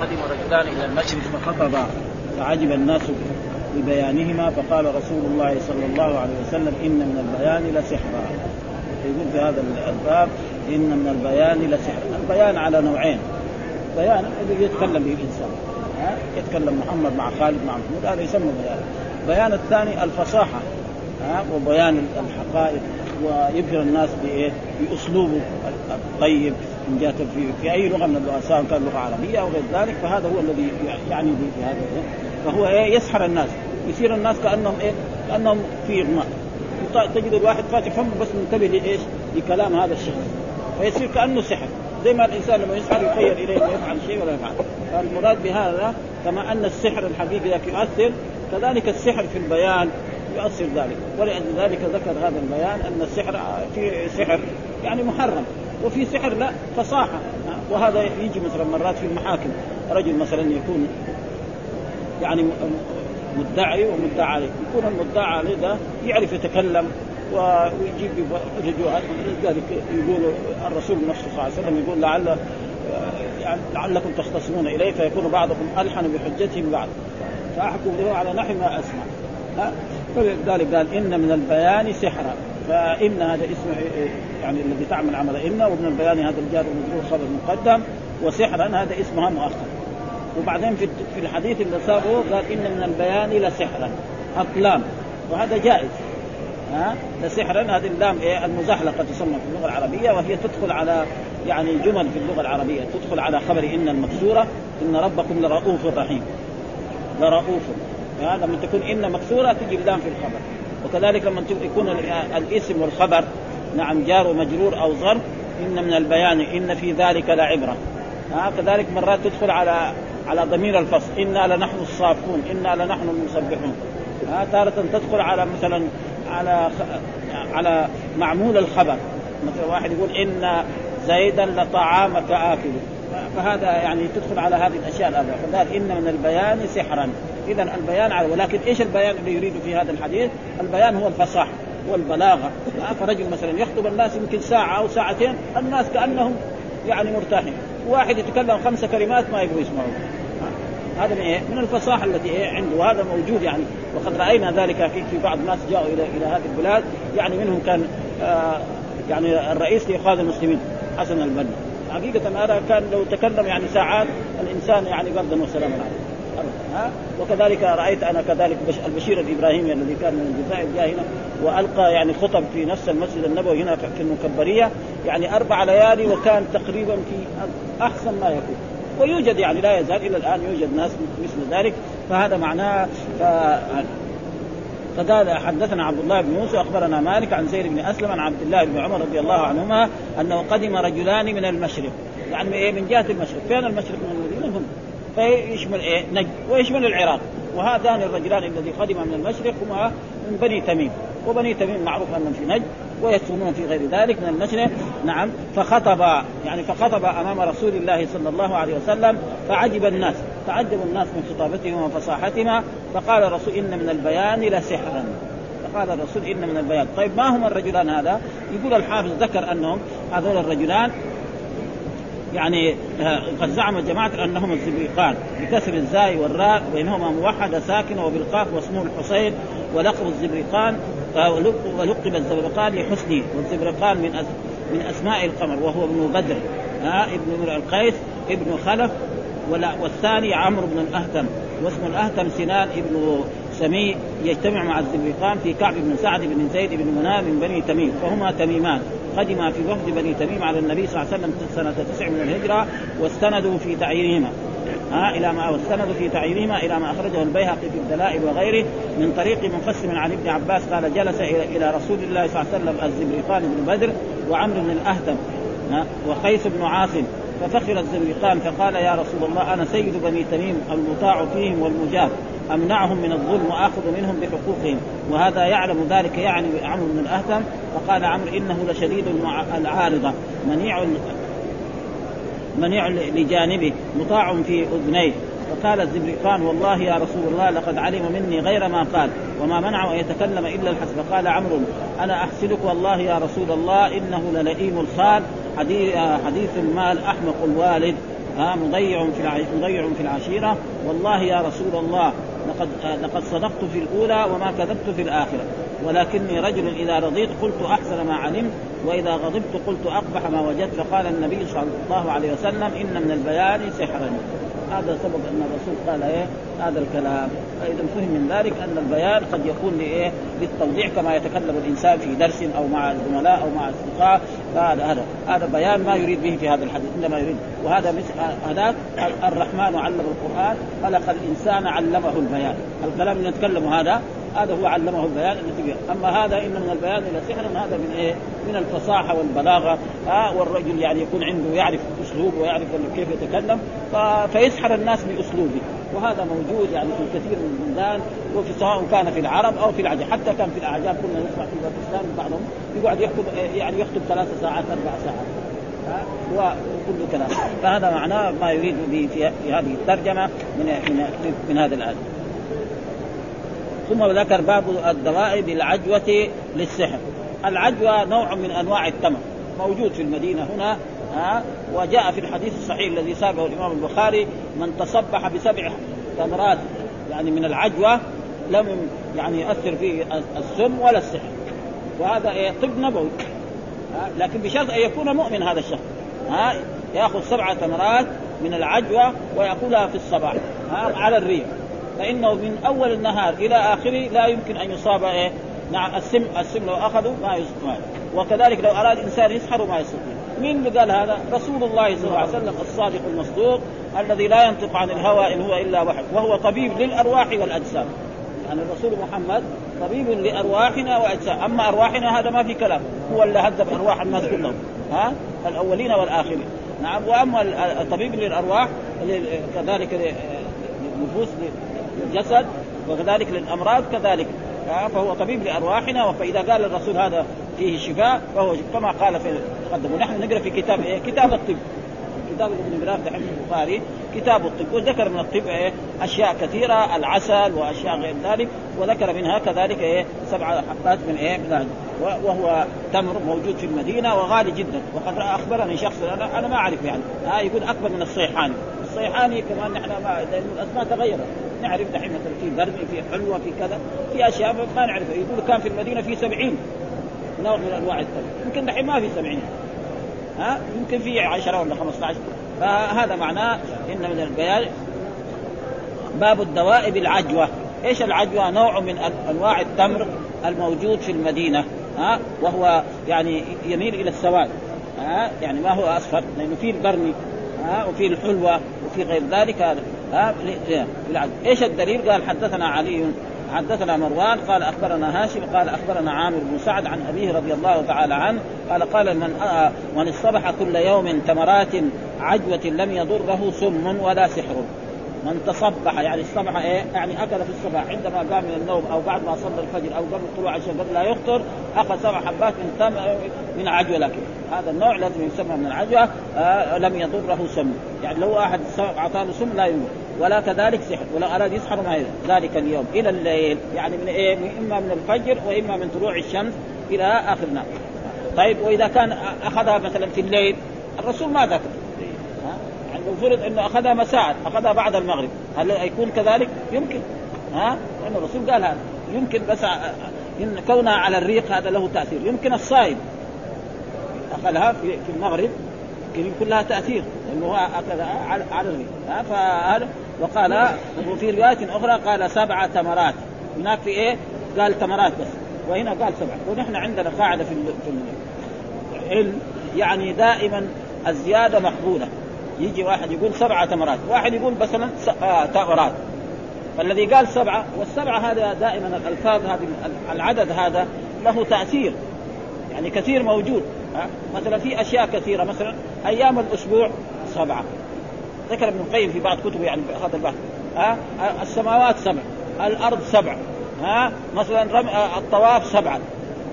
قدم رجلان إلى المشرق فخطبا فعجب الناس ببيانهما فقال رسول الله صلى الله عليه وسلم إن من البيان لسحرا يقول في هذا الباب إن من البيان لسحر. البيان على نوعين. بيان يتكلم به الإنسان. يتكلم محمد مع خالد مع محمود هذا يسمى بيان. البيان الثاني الفصاحة. ها؟ وبيان الحقائق. ويبهر الناس بإيه؟ بأسلوبه الطيب. من جهه في, في أي لغة من اللغات سواء كان لغة عربية أو غير ذلك فهذا هو الذي يعني في هذا فهو إيه يسحر الناس. يصير الناس كأنهم إيه؟ كأنهم في إغماء. تجد الواحد فاتح فمه بس منتبه لإيش؟ لكلام هذا الشخص فيصير كأنه سحر. زي ما الإنسان لما يسحر يخيل إليه يفعل شيء ولا يفعل. فالمراد بهذا كما أن السحر الحقيقي يؤثر كذلك السحر في البيان يؤثر ذلك. ولأجل ذلك ذكر هذا البيان أن السحر في سحر يعني محرم. وفي سحر لا فصاحة. وهذا يجي مثلا مرات في المحاكم. رجل مثلا يكون يعني مدعي ومدعى عليه. يكون المدعى عليه ده يعرف يتكلم ويجيب ذلك يقول الرسول نفسه صلى الله عليه وسلم يقول لعل يعني لعلكم تختصمون إليه فيكون بعضكم ألحن بحجته من بعض فأحكم له على نحو ما أسمع. فلذلك قال إن من البيان سحرا. فإن هذا اسم يعني الذي تعمل عمل ان ومن البيان هذا الجار والمجرور خبر مقدم وسحرا هذا اسمها مؤخر وبعدين في الحديث اللي سابه قال إن من البيان لسحرا اقلام وهذا جائز. ها؟ لسحرا هذه اللام إيه المزحلقه تسمى في اللغة العربية وهي تدخل على يعني جمل في اللغة العربية تدخل على خبر إن المكسورة إن ربكم لرؤوف رحيم. لرؤوف. لما تكون إن مكسورة تجي اللام في الخبر. وكذلك لما يكون الاسم والخبر نعم جار ومجرور أو ظرف إن من البيان إن في ذلك لعبرة. ها كذلك مرات تدخل على على ضمير الفصل إنا لنحن الصافون إنا لنحن المسبحون. ها تارة تدخل على مثلا على على معمول الخبر. مثلا واحد يقول إن زيدا لطعامك آكل. فهذا يعني تدخل على هذه الأشياء الاربعه فقال إن من البيان سحرا. اذا البيان على ولكن إيش البيان اللي يريد في هذا الحديث؟ البيان هو الفصاحة والبلاغة. فرجل مثلا يخطب الناس يمكن ساعة أو ساعتين الناس كأنهم يعني مرتاحين. واحد يتكلم خمسه كلمات ما يبغوا يسمعوه هذا من إيه؟ من الفصاحة التي إيه عنده. وهذا موجود يعني. وقد رأينا ذلك في في بعض الناس جاءوا إلى إلى هذه البلاد. يعني منهم كان آه يعني الرئيس لإخوان المسلمين حسن البنا. حقيقة هذا كان لو تكلم يعني ساعات الإنسان يعني بردا وسلاما. عليه ها؟ وكذلك رأيت أنا كذلك البشير الإبراهيمي الذي كان من الجزائر جاء هنا وألقى يعني خطب في نفس المسجد النبوي هنا في المكبرية. يعني أربع ليالي وكان تقريبا في أحسن ما يكون. ويوجد يعني لا يزال إلى الآن يوجد ناس مثل ذلك. فهذا معناه ف... فقال حدثنا عبد الله بن موسى أخبرنا مالك عن زيد بن أسلم عن عبد الله بن عمر رضي الله عنهما أنه قدم رجلان من المشرق. يعني إيه من جهة المشرق. فين المشرق من المدينة؟ هم فيشمل إيه؟ نجد ويشمل العراق. وهذان الرجلان الذي قدم من المشرق هما من بني تميم. وبني تميم معروف أنهم في نجد. ويسكنون في غير ذلك من المشرق نعم. فخطب يعني فخطب أمام رسول الله صلى الله عليه وسلم فعجب الناس تعجب الناس من خطابتهم وفصاحتهما فقال الرسول إن من البيان لسحرا فقال الرسول إن من البيان. طيب ما هما الرجلان هذا؟ يقول الحافظ ذكر أنهم هذول الرجلان يعني قد زعم جماعة أنهم الزبيقان بكسر الزاي والراء بينهما موحدة ساكنة وبالقاف واسمه الحسين ولقب الزبرقان ولقب الزبرقان لحسنه والزبرقان من من أسماء القمر وهو ابن بدر. ها ابن امرئ القيس ابن خلف والثاني عمرو بن الأهتم. واسم الأهتم سنان ابن سمي يجتمع مع الزبرقان في كعب بن سعد بن زيد بن منام من بني تميم. فهما تميمان. قدما في وفد بني تميم على النبي صلى الله عليه وسلم سنة تسع من الهجرة واستندوا في تعيينهما. ها إلى ما واستندوا في تعيينهما إلى ما أخرجه البيهقي في الدلائل وغيره من طريق منقسم عن ابن عباس قال جلس إلى رسول الله صلى الله عليه وسلم الزبرقان بن بدر وعمرو بن الأهتم وقيس بن عاصم ففخر الزبرقان فقال يا رسول الله أنا سيد بني تميم المطاع فيهم والمجاب أمنعهم من الظلم وآخذ منهم بحقوقهم وهذا يعلم ذلك يعني عمرو بن الأهتم فقال عمرو إنه لشديد العارضة منيع منيع لجانبه مطاع في أذنيه. فقال الزبرقان والله يا رسول الله لقد علم مني غير ما قال وما منعه أن يتكلم إلا الحسن. فقال عمرو أنا أحسدك والله يا رسول الله إنه للئيم الخال حديث, المال أحمق الوالد. مضيع في مضيع في العشيرة. والله يا رسول الله لقد لقد صدقت في الأولى وما كذبت في الآخرة. ولكني رجل إذا رضيت قلت أحسن ما علمت وإذا غضبت قلت أقبح ما وجدت. فقال النبي صلى الله عليه وسلم إن من البيان سحرا. هذا سبب أن الرسول قال إيه؟ هذا الكلام. فإذا فهم من ذلك أن البيان قد يكون لإيه؟ للتوضيح كما يتكلم الإنسان في درس أو مع الزملاء أو مع اصدقاء فهذا هذا هذا بيان ما يريد به في هذا الحديث إنما يريد. وهذا مثل هذاك الرحمن علم القرآن خلق الإنسان علمه البيان. الكلام اللي نتكلم هذا هذا هو علمه البيان التي أما هذا إن من البيان إلى سحر هذا من إيه؟ من الفصاحة والبلاغة. آه والرجل يعني يكون عنده يعرف اسلوب ويعرف كيف يتكلم فيسحر الناس بأسلوبه. وهذا موجود يعني في كثير من البلدان وفي سواء كان في العرب أو في العجم حتى كان في الاعجام كنا نسمع في باكستان بعضهم يقعد يكتب يعني يكتب ثلاث ساعات أربع ساعات. وكل كلام. فهذا معناه ما يريد به في هذه الترجمة من من, من هذا الآية ثم ذكر باب الدواء بالعجوة للسحر. العجوة نوع من أنواع التمر موجود في المدينة هنا ها وجاء في الحديث الصحيح الذي سابه الإمام البخاري من تصبح بسبع تمرات يعني من العجوة لم يعني يؤثر فيه السم ولا السحر. وهذا إيه؟ طب نبوي لكن بشرط أن يكون مؤمن هذا الشخص ها يأخذ سبع تمرات من العجوة ويأكلها في الصباح على الريح. فإنه من أول النهار إلى آخره لا يمكن أن يصاب إيه نعم السم السم لو أخذوا ما يصاب وكذلك لو أراد الانسان يسحر ما يستطيع مين اللي قال هذا؟ رسول الله صلى الله عليه وسلم الصادق المصدوق الذي لا ينطق عن الهوى إن هو إلا وحي وهو طبيب للأرواح والأجسام. يعني الرسول محمد طبيب لأرواحنا وأجسام. أما أرواحنا هذا ما في كلام. هو اللي هذب أرواح الناس كلهم. ها؟ الأولين والآخرين. نعم. وأما الطبيب للأرواح كذلك للنفوس للجسد وكذلك للأمراض كذلك فهو طبيب لأرواحنا فاذا قال الرسول هذا فيه شفاء فهو كما قال في قدم ونحن نقرأ في كتاب إيه؟ كتاب الطب. كتاب ابن جراف دحين البخاري. كتاب الطب. وذكر من الطب إيه؟ أشياء كثيرة العسل وأشياء غير ذلك وذكر منها كذلك إيه؟ سبع حبات من إيه؟ من وهو تمر موجود في المدينة وغالي جدا. وقد أخبرني شخص أنا أنا ما أعرف يعني. آه يقول أكبر من الصيحاني. الصيحاني كمان نحن ما لأن الاسماء تغيرت. نعرف دحين مثلا في برمي في حلوة في كذا في أشياء ما نعرفها. يقول كان في المدينة في سبعين نوع من أنواع التمر يمكن دحين ما في سبعين. ها؟ يمكن في 10 ولا 15 فهذا معناه إن من البيان باب الدواء بالعجوه إيش العجوة؟ نوع من أنواع التمر الموجود في المدينة. ها؟ وهو يعني يميل إلى السواد. ها؟ يعني ما هو أصفر لأنه فيه البرني ها؟ وفيه الحلوة وفي غير ذلك. هذا ها إيش الدليل؟ قال حدثنا علي حدثنا مروان قال أخبرنا هاشم قال أخبرنا عامر بن سعد عن أبيه رضي الله تعالى عنه قال قال من آه من اصطبح كل يوم تمرات عجوة لم يضره سم ولا سحر من تصبح يعني الصبح إيه؟ يعني أكل في الصباح عندما قام من النوم أو بعد ما صلى الفجر أو قبل طلوع الشمس قبل لا يفطر أخذ سبع حبات من تم من عجوة هذا النوع لازم يسمى من العجوة آه لم يضره سم. يعني لو واحد أعطاه سم لا يموت. ولا كذلك سحر ولو أراد يسحر ما ذلك اليوم. إلى الليل. يعني من إيه؟ إما من الفجر وإما من طلوع الشمس إلى آخر النهار. طيب وإذا كان أخذها مثلا في الليل الرسول ما ذكر. فرض إنه أخذها مساء أخذها بعد المغرب. هل يكون كذلك؟ يمكن. ها؟ لأن الرسول قال هذا. يمكن بس إن كونها على الريق هذا له تأثير. يمكن الصائم أخذها في, المغرب يمكن يكون لها تأثير لأنه أخذها على الريق. فهذا وقال وفي رواية أخرى قال سبع تمرات. هناك في إيه؟ قال تمرات بس. وهنا قال سبع. ونحن عندنا قاعدة في العلم يعني دائما الزيادة مقبولة. يجي واحد يقول سبعة تمرات واحد يقول مثلا آه تمرات. فالذي قال سبعة والسبعة هذا دائما الألفاظ هذه العدد هذا له تأثير. يعني كثير موجود؟ مثلا في أشياء كثيرة مثلا أيام الأسبوع سبعة. ذكر ابن القيم في بعض كتبه يعني هذا البحث. ها؟ السماوات سبع الأرض سبع. ها؟ مثلا رمي الطواف سبعة.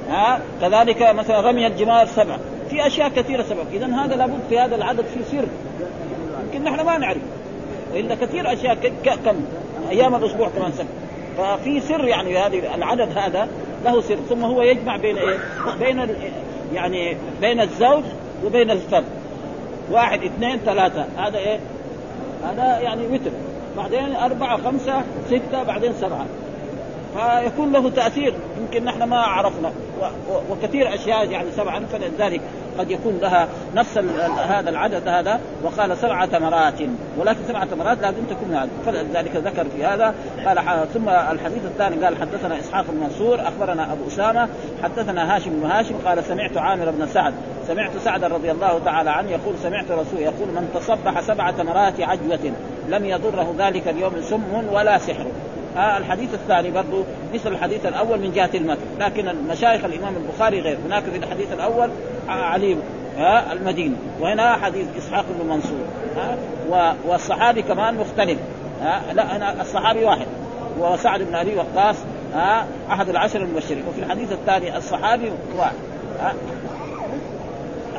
ها؟ كذلك مثلا رمي الجمار سبعة في أشياء كثيرة سبب اذا هذا لابد في هذا العدد في سر. يمكن نحن ما نعرف. وإلا كثير أشياء كم؟ أيام الأسبوع كمان سبب ففي سر يعني هذه العدد هذا له سر. ثم هو يجمع بين إيه؟ بين يعني بين الزوج وبين الفرد. واحد اثنين ثلاثة. هذا إيه؟ هذا يعني وتر. بعدين أربعة خمسة ستة بعدين سبعة. فيكون له تأثير. يمكن نحن ما عرفنا. وكثير أشياء يعني سبعه فلذلك قد يكون لها نفس هذا العدد هذا وقال سبع تمرات ولكن سبع تمرات لازم تكون هذا فلذلك ذكر في هذا. قال ثم الحديث الثاني قال حدثنا إسحاق بن منصور أخبرنا أبو أسامة حدثنا هاشم بن هاشم قال سمعت عامر بن سعد سمعت سعد رضي الله تعالى عنه يقول سمعت رسول يقول من تصبح سبع تمرات عجوة لم يضره ذلك اليوم سم ولا سحر. آه الحديث الثاني برضه مثل الحديث الأول من جهة المتن لكن المشايخ الإمام البخاري غير. هناك في الحديث الأول علي آه المديني وهنا حديث إسحاق بن منصور آه والصحابي كمان مختلف آه لا أنا الصحابي واحد وسعد بن أبي وقاص آه أحد العشر المبشرين. وفي الحديث الثاني الصحابي واحد آه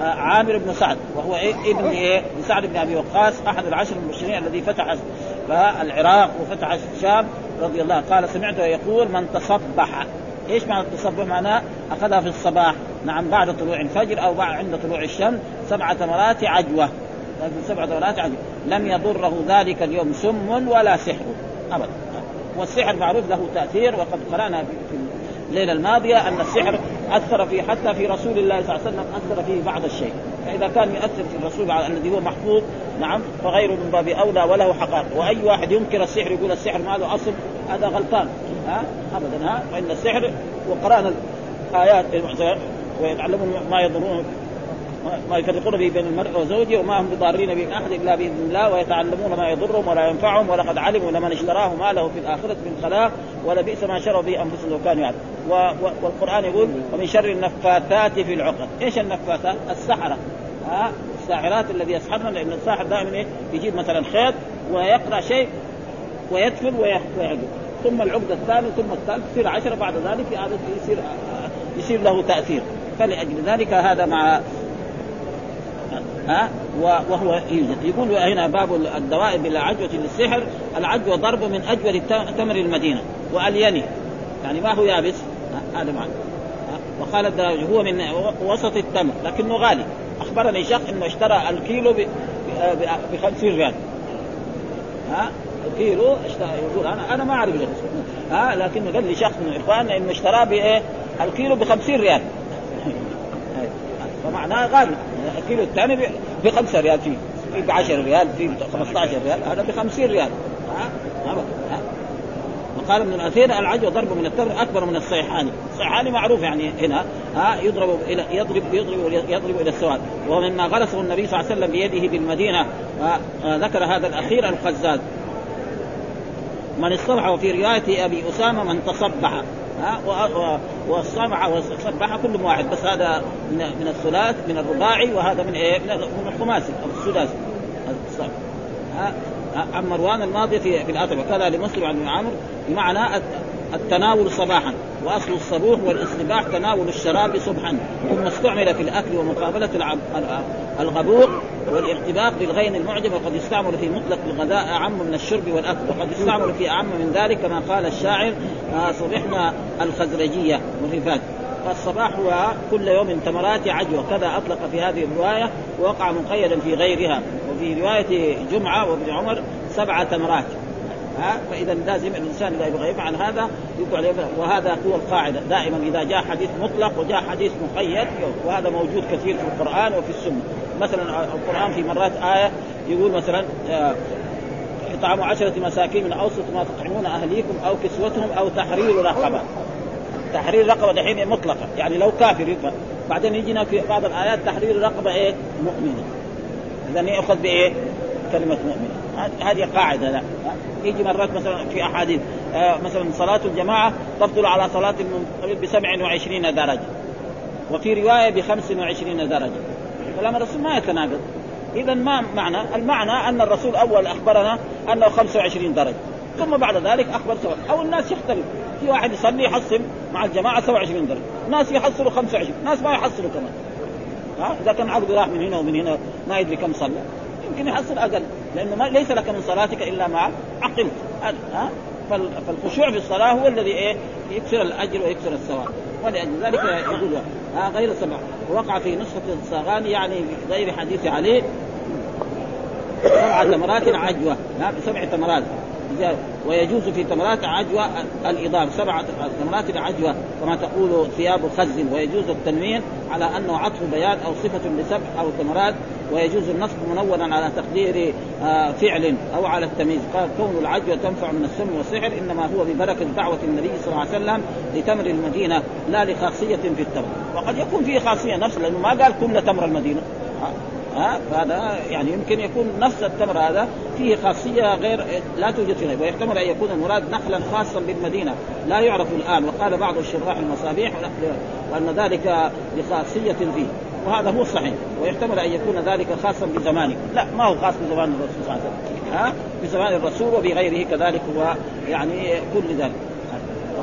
عامر بن سعد وهو إيه ابن إيه سعد بن أبي وقاص أحد العشر المبشرين الذي فتح العراق وفتح الشام رضي الله قال سمعته يقول من تصبح إيش معنى التصبح؟ معناه؟ أخذها في الصباح نعم بعد طلوع الفجر أو بعد عند طلوع الشمس سبع تمرات عجوة. سبع تمرات عجوة. لم يضره ذلك اليوم سم ولا سحر ابدا. والسحر معروف له تأثير وقد قرأنا في الليلة الماضية أن السحر أثر في حتى في رسول الله صلى الله عليه وسلم أثر فيه بعض الشيء. فإذا كان يؤثر في الرسول الذي هو محفوظ نعم فغيره من باب أولى وله حقائق. وأي واحد ينكر السحر يقول السحر ما له أصل هذا غلطان. ها؟ ابدا ها؟ فإن السحر وقرأنا الآيات ويتعلمون ما يضرون ما يفرقون به بين المرء وزوجه وما هم بضارين به أحد إلا بإذن الله ويتعلمون ما يضرهم ولا ينفعهم ولقد علموا لمن اشتراه ما له في الآخرة من خلاق ولبئس ما شروا به أنفسهم لو كانوا يعلمون. والقرآن يقول ومن شر النفاثات في العقد، إيش النفاثات؟ السحرة. ها؟ الساحرات الذي يسحرن لأن الساحر دائما يجيب مثلا خيط ويقرأ شيء ويدخل ويعقد ثم العقدة الثانية ثم الثالث تصير عشرة بعد ذلك يصير يصير له تأثير. فلأجل ذلك هذا مع ها؟ وهو يوجد. يقول هنا باب الدواء بلا عجوة للسحر. العجوة ضرب من أجود تمر المدينة وألينه يعني ما هو يابس؟ هذا معنى. وقال الدراج هو من وسط التمر لكنه غالي. أخبرني شخص أنه اشترى الكيلو ب 50 ريال. ها؟ اشترى يقول أنا أنا ما أعرف ها لكن قال لي شخص من إخواننا إنه اشتراه بايه؟ الكيلو ب 50 ريال. فمعناه غالي. الكيلو الثاني ب 5 ريال فيه. في ب 10 ريال في 15 ريال هذا ب 50 ريال. ها ها وقال ابن الاثير العجوة ضرب من التمر أكبر من الصيحاني، الصيحاني معروف يعني هنا. ها يضرب إلى يضرب يضرب يضرب إلى السواد، وهو مما غرسه النبي صلى الله عليه وسلم بيده بالمدينة ذكر هذا الأخير القزاز. من اصطبح وفي رواية أبي أسامة من تصبح ها والصبع والصبح كلهم واحد بس هذا من من الثلاث من الرباعي وهذا من إيه؟ من الخماسي أو السداسي. ها عن مروان الماضي في في الاثر وكذا لمسلم عن عمرو بمعنى التناول صباحا. وأصل الصبوح والاصطباح تناول الشراب صبحا ثم استعمل في الأكل ومقابلة الغبوق والارتباق بالغين المعجم وقد يستعمل في مطلق الغذاء أعم من الشرب والأكل وقد يستعمل في أعم من ذلك كما قال الشاعر آه صبحنا الخزرجية والرفات فالصباح هو كل يوم تمرات عجوه كذا أطلق في هذه الرواية ووقع مقيدا في غيرها. وفي رواية جمعة وابن عمر سبع تمرات ها فإذا لازم الإنسان إذا يبغى يفعل هذا يقول وهذا هو القاعدة. دائما إذا جاء حديث مطلق وجاء حديث مقيد وهذا موجود كثير في القرآن وفي السنة. مثلا القرآن في مرات آية يقول مثلا إطعام عشرة مساكين من أوسط ما تطعمون أهليكم أو كسوتهم أو تحرير رقبة. تحرير رقبة دحين مطلقة. يعني لو كافر يفعل. بعدين يجينا في بعض الآيات تحرير رقبة إيه؟ مؤمنة. اذا يأخذ بإيه؟ كلمة مؤمنة. هذه قاعدة لا. يجي مرات مثلا في أحاديث آه مثلا صلاة الجماعة تفضل على صلاة المنفرد ب 27 درجة وفي رواية ب 25 درجة. كلام الرسول ما يتناقض. اذا ما معنى؟ المعنى أن الرسول أول أخبرنا أنه 25 درجة. ثم بعد ذلك أخبر سواء أو الناس يختلف. في واحد يصلي يحصل مع الجماعة 27 درجة. ناس يحصلوا 25 ناس ما يحصلوا كمان. ها؟ إذا كان عبد راح من هنا ومن هنا ما يدري كم صلى. يمكن يحصل أقل لأنه ما ليس لك من صلاتك إلا ما عقلت ها فالخشوع في الصلاة هو الذي إيه؟ يكسر الأجر ويكسر الثواب. ولأجل ذلك يقول ها غير سبع. وقع في نسخة الصاغاني يعني غير حديث علي سبع تمرات عجوة. بسبع تمرات ويجوز في تمرات عجوة الإضافة سبعة تمرات عجوة كما تقول ثياب خز. ويجوز التنوين على أنه عطف بيان أو صفة لسبع أو تمرات ويجوز النصب منونا على تقدير آه، فعل أو على التمييز. قال كون العجوة تنفع من السم والسحر إنما هو ببركة دعوة النبي صلى الله عليه وسلم لتمر المدينة لا لخاصية في التمر. وقد يكون فيه خاصية نفس لأنه ما قال كل تمر المدينة. ها فهذا يعني يمكن يكون نفس التمر هذا. فيه خاصية غير لا توجد في ويحتمل أن يكون المراد نخلا خاصا بالمدينة. لا يعرف الآن وقال بعض الشراح المصابيح وان ذلك لخاصيه فيه. وهذا هو الصحيح ويحتمل أن يكون ذلك خاصا بزمانه. لا ما هو خاص بزمان الرسول صلى الله عليه وسلم. ها؟ بزمان الرسول وبغيره كذلك هو يعني كل ذلك.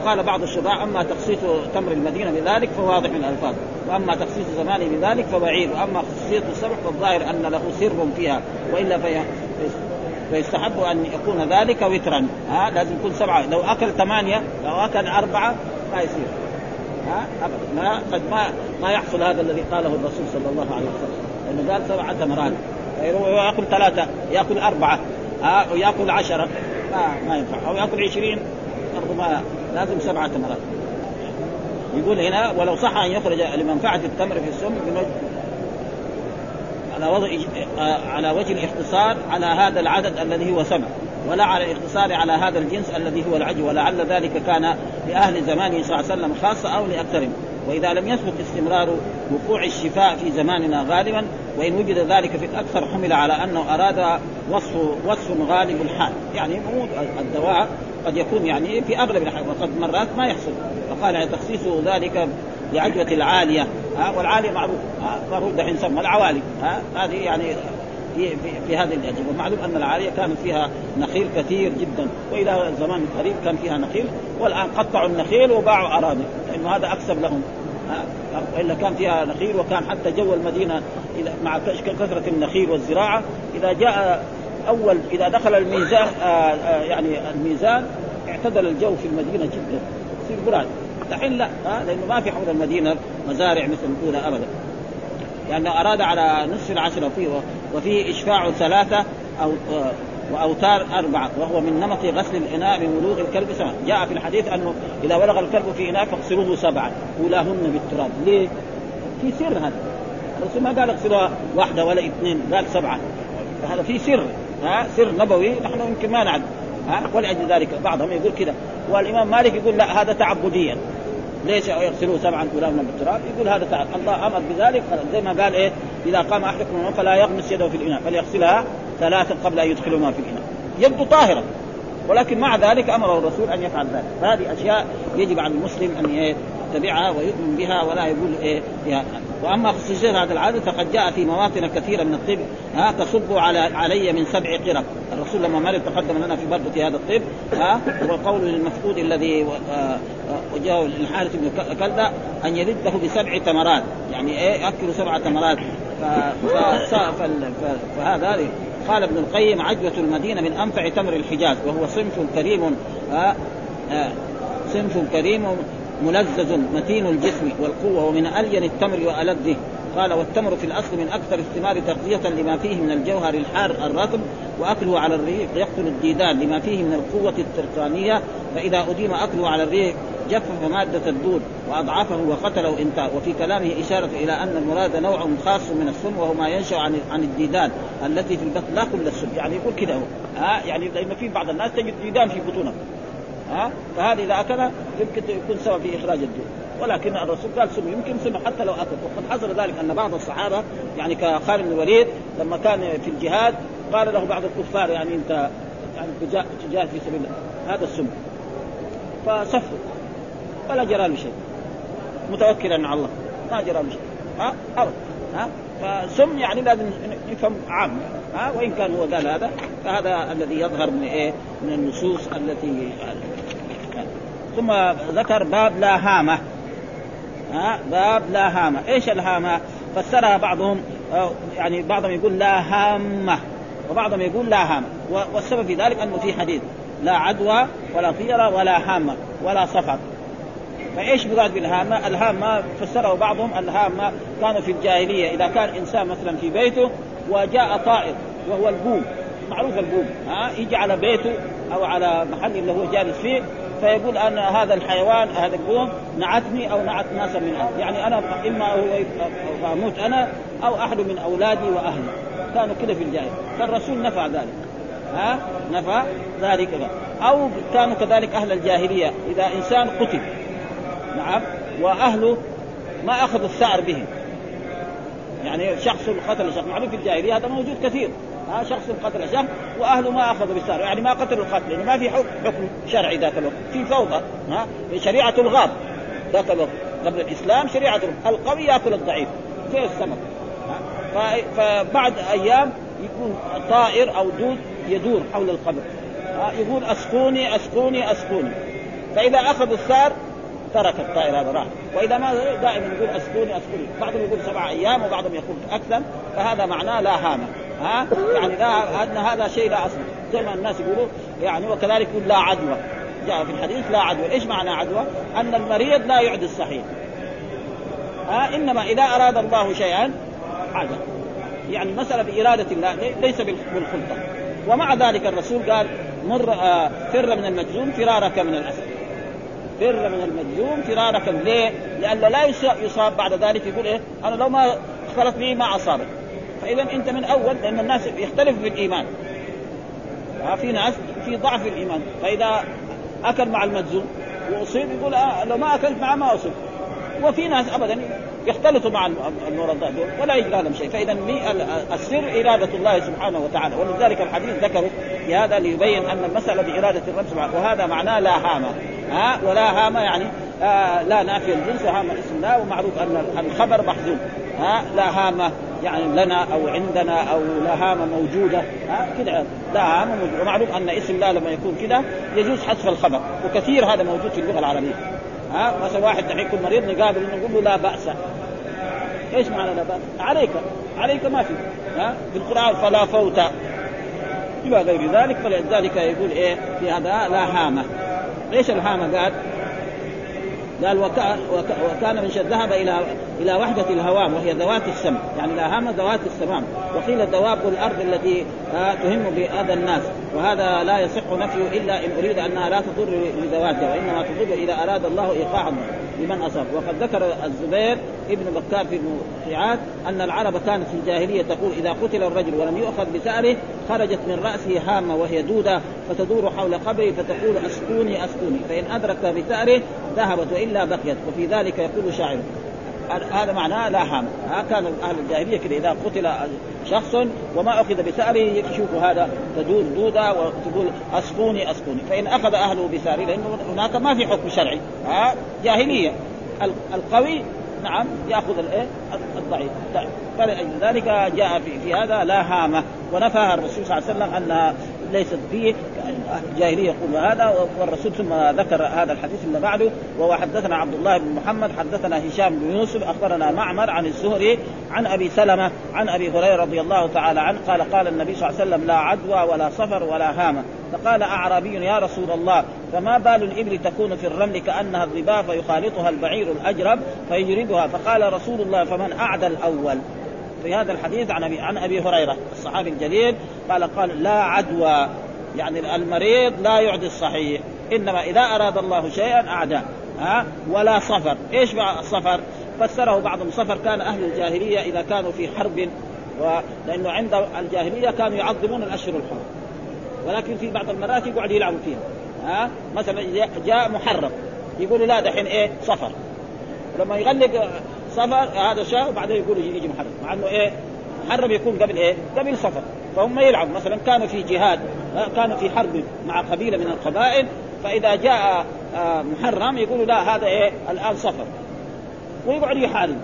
وقال بعض الشراح أما تخصيص تمر المدينة بذلك فواضح من الألفاظ. وأما تخصيص زمانه بذلك فبعيد وأما خصوصيه السبع فالظاهر أن له سر فيها. وإلا في فيستحب أن يكون ذلك وترا. ها لازم يكون سبعة. لو أكل ثمانية لو أكل أربعة ما يصير. ها ما قد ما ما يحصل هذا الذي قاله الرسول صلى الله عليه وسلم. لأنه قال سبعه تمرات. يأكل ثلاثة يأكل أربعة. ها ويأكل عشرة. ما ما ينفع. أو يأكل عشرين. ما لازم سبعة تمرات يقول هنا ولو صح أن يخرج لمنفعة التمر في السم من وجه على وضع على وجه الاختصار على هذا العدد الذي هو سبع ولا على الاختصار على هذا الجنس الذي هو العجو ولعل ذلك كان لأهل زمانه صلى الله عليه وسلم خاصة أو لأكثرهم. وإذا لم يثبت استمرار وقوع الشفاء في زماننا غالبا وإن وجد ذلك في الأكثر حمل على أنه أراد وصف وصف غالب الحال. يعني الدواء قد يكون يعني في أغلب الأحيان وقد مرات ما يحصل. فقال يعني تخصيص ذلك بعجوة العالية ها والعالية معروف معروف دحين سمى العوالي ها هذه يعني في, في, في هذه الأجوبة ومعلوم أن العالية كانت فيها نخيل كثير جدا. وإلى زمان قريب كان فيها نخيل والآن قطعوا النخيل وباعوا أراضي لأنه هذا أكسب لهم. وإلا كان فيها نخيل وكان حتى جو المدينة مع كثرة النخيل والزراعة. إذا جاء اول إذا دخل الميزان آه، آه، يعني الميزان اعتدل الجو في المدينة جدا. يصير براد دحين لا لأنه ما في حول المدينة مزارع مثل الاولى ابدا. لأنه أراد على نصف العشرة فيه. وفيه إشفاع ثلاثة أو آه، وأوتار أربعة وهو من نمط غسل الإناء من ولوغ الكلب سبعه جاء في الحديث أنه إذا ولغ الكلب في إناء فاغسلوه سبعا أولاهن بالتراب. ليه؟ في سر هذا. الرسول ما قال اغسلوها واحدة ولا اثنين قال سبعة. فهذا في سر ها؟ سر نبوي نحن يمكن ما نعلم ها؟ ولأجل ذلك. بعضهم يقول كذا والإمام مالك يقول لا هذا تعبديا. ليش يغسلوه سبعا كلاهما بالتراب يقول هذا تعب. الله أمر بذلك. زي ما قال إيه؟ إذا قام أحدكم فلا يغمس يده في الإناء فليغسلها ثلاثا قبل أن يدخلوا ما في الإناء. يبدو طاهرا. ولكن مع ذلك امره الرسول أن يفعل ذلك. فهذه أشياء يجب على المسلم أن يتبعها ويؤمن بها ولا يقول إيه فيها وأما خصوصيه هذا العدد فقد جاء في مواطن كثيرة من الطب ها تصب على علي من سبع قرب. الرسول لما مرض تقدم لنا في برده هذا الطب ها وقول للمفقود الذي آه، وجاءه للحارث بن كلدة أن يلده بسبع تمرات. يعني إيه يأكل سبع تمرات. فهذا قال ابن القيم عجوة المدينة من أنفع تمر الحجاز وهو صنف كريم آه آه صنف كريم ملزز متين الجسم والقوة ومن ألين التمر وألذه. قال والتمر في الأصل من أكثر الثمار تغذية لما فيه من الجوهر الحار الرطب وأكله على الريق يقتل الديدان لما فيه من القوة التركانية فإذا أديم أكله على الريق جفف مادة الدود وأضعفه وقتله إنتاج وفي كلامه إشارة إلى أن المراد نوع خاص من السم وهو ما ينشأ عن عن الديدان التي في البطن لا كل السم يعني يقول كذا هو. ها؟ يعني لأن في بعض الناس تجد ديدان في بطونها ها؟ فهذا إذا اكل يمكن يكون سبب في إخراج الدود. ولكن الرسول قال سم يمكن سم حتى لو أكل. وقد حصل ذلك أن بعض الصحابة يعني كخالد بن الوليد لما كان في الجهاد قال له بعض الكفار يعني أنت يعني تجاهد في سبيل الله. هذا السم. فصفوا. ولا جرى له شيء. متوكلا على الله. ما جرى له شيء. ها؟ ابدا. ها؟ فسم يعني لازم نفهم عام. ها؟ وإن كان هو قال هذا فهذا الذي يظهر من إيه؟ من النصوص التي ثم ذكر باب لا هامه ها؟ باب لا هامه، إيش الهامه؟ فسرها بعضهم. يعني بعضهم يقول لا هامه وبعضهم يقول لا هامه والسبب في ذلك أنه في حديث لا عدوى ولا طيرة ولا هامه ولا صفر. فايش مراد بالهامه؟ الهامه فسره بعضهم الهامه كانوا في الجاهلية. إذا كان إنسان مثلا في بيته وجاء طائر وهو البوم معروف البوم ها يجي على بيته أو على محل اللي هو جالس فيه فيقول ان هذا الحيوان هذا البوم نعتني أو نعت ناسا من أهل. يعني أنا إما أموت أنا أو أحد من أولادي وأهلي. كانوا كذا في الجاهل. فالرسول نفع ذلك ها نفى ذلك. أو كانوا كذلك أهل الجاهلية. إذا إنسان قتل نعم وأهله ما اخذوا الثار به. يعني شخص قتل شخص معروف في الجاهلية هذا موجود كثير. ها شخص قتل شخص وأهله ما أخذوا بالثار يعني ما قتلوا القتل لأنه ما في حكم شرعي ذاك الوقت في فوضى ها شريعة الغاب ذاك الوقت. قبل الإسلام شريعة القوي يأكل الضعيف زي السمك؟ فبعد أيام يكون طائر أو دود يدور حول القبر. يقول أسقوني أسقوني أسقوني. فإذا اخذ الثار ترك الطائر هذا راح وإذا ما دائما يقول اسقوني اسقوني بعضهم يقول سبع أيام وبعضهم يقول أكثر. فهذا معناه لا هامه ها؟ يعني لا أن هذا شيء لا أصل. زي ما الناس يقولوا يعني وكذلك يقول لا عدوى. جاء في الحديث لا عدوى. إيش معنى عدوى؟ أن المريض لا يعدي الصحيح. ها؟ إنما إذا أراد الله شيئا عدل يعني مسألة بإرادة الله ليس بالخلطة. ومع ذلك الرسول قال مر آه فر من المجزوم فرارك من الأسد. فر من المجزوم فرارك ليه؟ لأن لا يصاب بعد ذلك يقول إيه؟ أنا لو ما اختلط به ما أصابك. فإذا أنت من أول لأن الناس يختلف في الإيمان. في ناس في ضعف في الإيمان. فإذا أكل مع المجزوم وأصيب يقول آه لو ما أكلت معه ما أصيب. وفي ناس أبدا يختلطوا مع المرضى دول ولا يجرى لهم شيء. فإذا السر إرادة الله سبحانه وتعالى. ولذلك الحديث ذكره في هذا ليبين أن المسألة بإرادة الرب سبحانه وهذا معناه لا هامه ها؟ ولا هامه يعني آه لا نافي الجنس وهامه اسم الله ومعروف أن الخبر محذوف. ها؟ لا هامه يعني لنا أو عندنا أو لا هامه موجودة. ها؟ كذا لا هامه موجودة. ومعروف أن اسم الله لما يكون كذا يجوز حذف الخبر. وكثير هذا موجود في اللغة العربية. ها؟ مثلا واحد دحين يكون مريض نقابل نقول له لا بأس. إيش معنى لا بأس؟ عليك. عليك ما في. ها؟ في القرآن فلا فوت. إلى غير ذلك فلذلك يقول إيه؟ في هذا لا هامة. إيش الهامة؟ قال؟ قال وكان, وكان من ذهب إلى إلى وحدة الهوام وهي ذوات السم يعني الهامه ذوات السمام وقيل دواب الأرض التي تهم بأذى الناس. وهذا لا يصح نفيه إلا إن أريد أنها لا تضر لذواتها وإنما تضر إذا أراد الله ايقاعا لمن أصاب. وقد ذكر الزبير ابن بكار في الموسيعات أن العرب كانت في الجاهلية تقول إذا قتل الرجل ولم يؤخذ بثاره خرجت من رأسه هامة وهي دودة فتدور حول قبره فتقول اسكوني اسكوني فإن ادرك بثاره ذهبت وإلا بقيت. وفي ذلك يقول شاعر هذا معناه لا هام ها كان أهل الجاهلية كذا إذا قتل شخص وما أخذ بثاره يشوف هذا تدور دودة وتقول أسقوني أسقوني. فإن أخذ أهله بثاره لأنه هناك ما في حكم شرعي. ها؟ جاهلية. القوي نعم يأخذ الايه الضعيف. فلذلك جاء في, في هذا لا هامه ونفاها الرسول صلى الله عليه وسلم انها ليست فيه الجاهلية يقول هذا والرسول ثم ذكر هذا الحديث اللي بعده وهو حدثنا عبد الله بن محمد حدثنا هشام بن يوسف أخبرنا معمر عن الزهري عن أبي سلمة عن أبي هريرة رضي الله تعالى عنه قال قال النبي صلى الله عليه وسلم لا عدوى ولا صفر ولا هامة. فقال أعرابي يا رسول الله فما بال الإبل تكون في الرمل كأنها الظباء فيخالطها البعير الأجرب فيجردها فقال رسول الله فمن أعدى الأول. في هذا الحديث عن أبي عن أبي هريرة الصحابي الجليل قال قال لا عدوى. يعني المريض لا يعدي الصحيح. إنما إذا أراد الله شيئا أعداه. ها؟ ولا صفر. إيش مع الصفر؟ فسره بعضهم صفر. كان أهل الجاهلية إذا كانوا في حرب و... لأنه عند الجاهلية كانوا يعظمون الأشهر الحرم. ولكن في بعض المرات يقعد يلعبوا فيها. ها؟ مثلا جاء محرم. يقولوا لا دحين إيه؟ صفر. لما يغلق صفر هذا شهر وبعدين يقولوا يجي محرم. مع إنه إيه؟ محرم يكون قبل إيه؟ قبل صفر. فهم يلعبوا مثلا كانوا في جهاد كانوا في حرب مع قبيلة من القبائل فإذا جاء آه، محرم يقولوا لا هذا إيه؟ الآن صفر ويقعدوا يحاربوا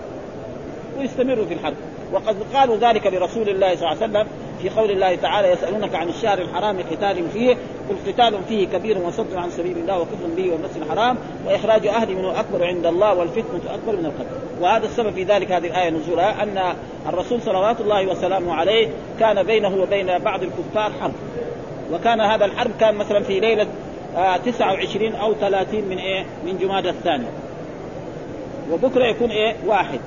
ويستمروا في الحرب. وقد قالوا ذلك لرسول الله صلى الله عليه وسلم في قول الله تعالى يسألونك عن الشهر الحرام قتال فيه قل قتال فيه كبير وصد عن سبيل الله وكفر به والمسجد الحرام وإخراج أهل منه أكبر عند الله والفتنة أكبر من القتل. وهذا السبب في ذلك هذه الآية نزولها أن الرسول صلوات الله وسلامه عليه كان بينه وبين بعض الكفار حرب. وكان هذا الحرب كان مثلا في ليلة آه 29 أو 30 من إيه؟ من جماد الثاني وبكرة يكون إيه؟ واحد.